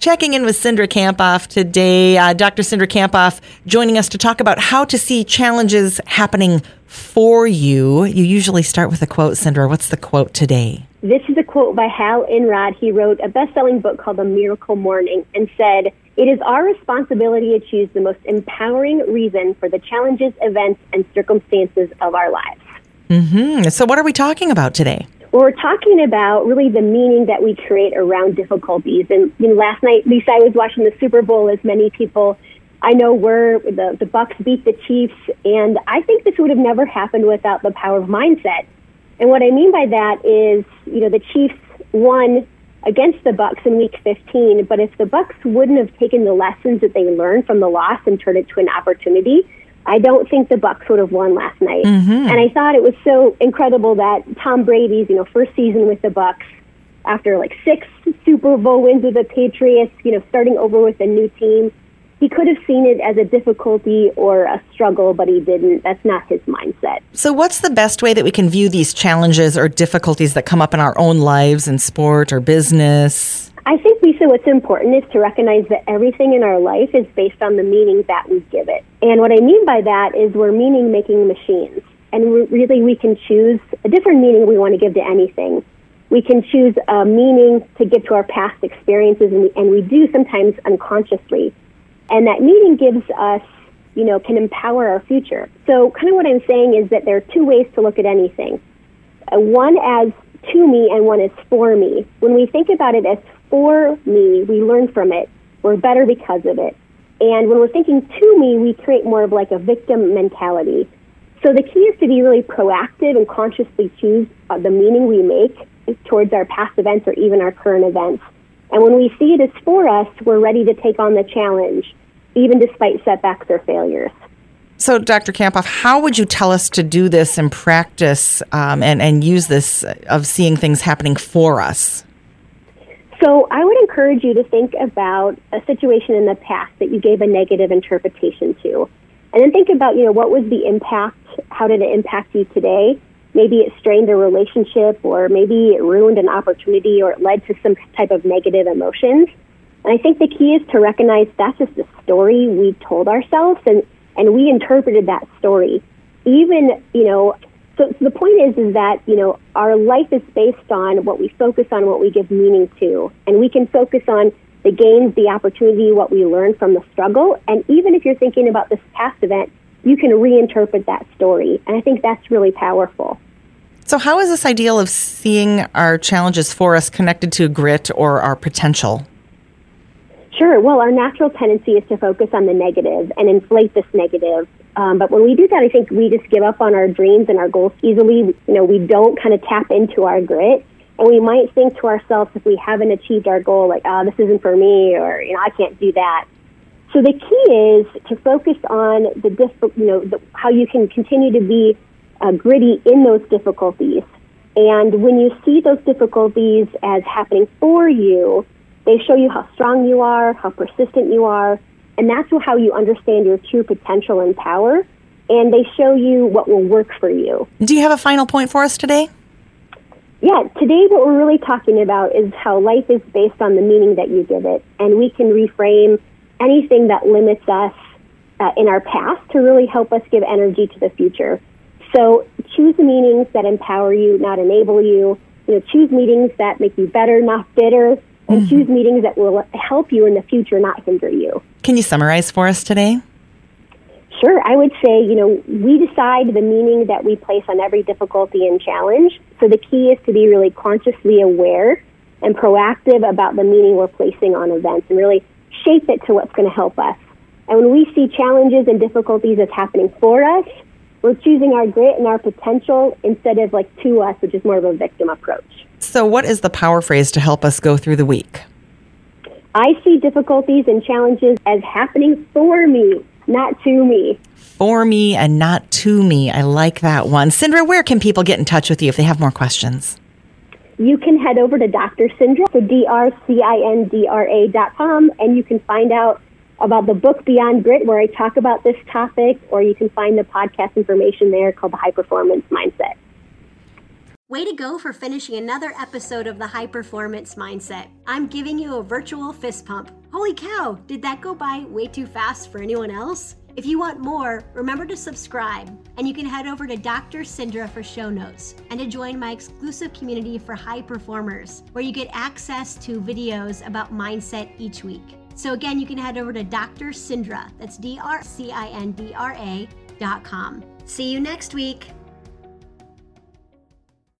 Checking in with Cindra Kamphoff today. Uh, Dr. Cindra Kamphoff joining us to talk about how to see challenges happening for you. You usually start with a quote, Cindra. What's the quote today? This is a quote by Hal Elrod. He wrote a best selling book called The Miracle Morning and said, It is our responsibility to choose the most empowering reason for the challenges, events, and circumstances of our lives. Mm-hmm. So, what are we talking about today? We're talking about really the meaning that we create around difficulties. And you know, last night, Lisa, I was watching the Super Bowl, as many people I know were. The, the Bucks beat the Chiefs, and I think this would have never happened without the power of mindset. And what I mean by that is, you know, the Chiefs won against the Bucks in Week 15, but if the Bucks wouldn't have taken the lessons that they learned from the loss and turned it to an opportunity, I don't think the Bucks would have won last night. Mm-hmm. And I thought it was so incredible that Tom Brady's, you know, first season with the Bucks, after like six Super Bowl wins with the Patriots, you know, starting over with a new team, he could have seen it as a difficulty or a struggle, but he didn't. That's not his mindset. So, what's the best way that we can view these challenges or difficulties that come up in our own lives in sport or business? I think, Lisa, what's important is to recognize that everything in our life is based on the meaning that we give it. And what I mean by that is we're meaning making machines. And really, we can choose a different meaning we want to give to anything. We can choose a meaning to give to our past experiences, and we, and we do sometimes unconsciously. And that meaning gives us, you know, can empower our future. So, kind of what I'm saying is that there are two ways to look at anything. Uh, one as to me, and one is for me. When we think about it as for me, we learn from it. We're better because of it. And when we're thinking to me, we create more of like a victim mentality. So the key is to be really proactive and consciously choose uh, the meaning we make towards our past events or even our current events. And when we see it as for us, we're ready to take on the challenge, even despite setbacks or failures. So, Dr. Kamphoff, how would you tell us to do this in practice um, and, and use this of seeing things happening for us? So I would encourage you to think about a situation in the past that you gave a negative interpretation to. And then think about, you know, what was the impact? How did it impact you today? Maybe it strained a relationship or maybe it ruined an opportunity or it led to some type of negative emotions. And I think the key is to recognize that's just the story we told ourselves and, and we interpreted that story. Even, you know, so, so the point is, is that you know our life is based on what we focus on, what we give meaning to, and we can focus on the gains, the opportunity, what we learn from the struggle, and even if you're thinking about this past event, you can reinterpret that story, and I think that's really powerful. So, how is this ideal of seeing our challenges for us connected to grit or our potential? Sure. Well, our natural tendency is to focus on the negative and inflate this negative. Um, but when we do that, I think we just give up on our dreams and our goals easily. You know, we don't kind of tap into our grit. And we might think to ourselves if we haven't achieved our goal, like, oh, this isn't for me, or, you know, I can't do that. So the key is to focus on the, diff- you know, the, how you can continue to be uh, gritty in those difficulties. And when you see those difficulties as happening for you, they show you how strong you are, how persistent you are, and that's how you understand your true potential and power. And they show you what will work for you. Do you have a final point for us today? Yeah, today what we're really talking about is how life is based on the meaning that you give it. And we can reframe anything that limits us uh, in our past to really help us give energy to the future. So choose the meanings that empower you, not enable you. You know, choose meetings that make you better, not bitter and mm-hmm. choose meetings that will help you in the future, not hinder you. Can you summarize for us today? Sure. I would say, you know, we decide the meaning that we place on every difficulty and challenge. So the key is to be really consciously aware and proactive about the meaning we're placing on events and really shape it to what's going to help us. And when we see challenges and difficulties as happening for us, we're choosing our grit and our potential instead of like to us, which is more of a victim approach. So, what is the power phrase to help us go through the week? I see difficulties and challenges as happening for me. not to me. For me and not to me. I like that one. Cindra, where can people get in touch with you if they have more questions? You can head over to Dr. Cindra, so D-R-C-I-N-D-R-A dot com, and you can find out about the book Beyond Grit, where I talk about this topic, or you can find the podcast information there called The High Performance Mindset. Way to go for finishing another episode of the High Performance Mindset. I'm giving you a virtual fist pump. Holy cow, did that go by way too fast for anyone else? If you want more, remember to subscribe, and you can head over to Dr. Cindra for show notes and to join my exclusive community for high performers, where you get access to videos about mindset each week. So again, you can head over to Dr. Cindra. that's D R C I N D R A dot com. See you next week.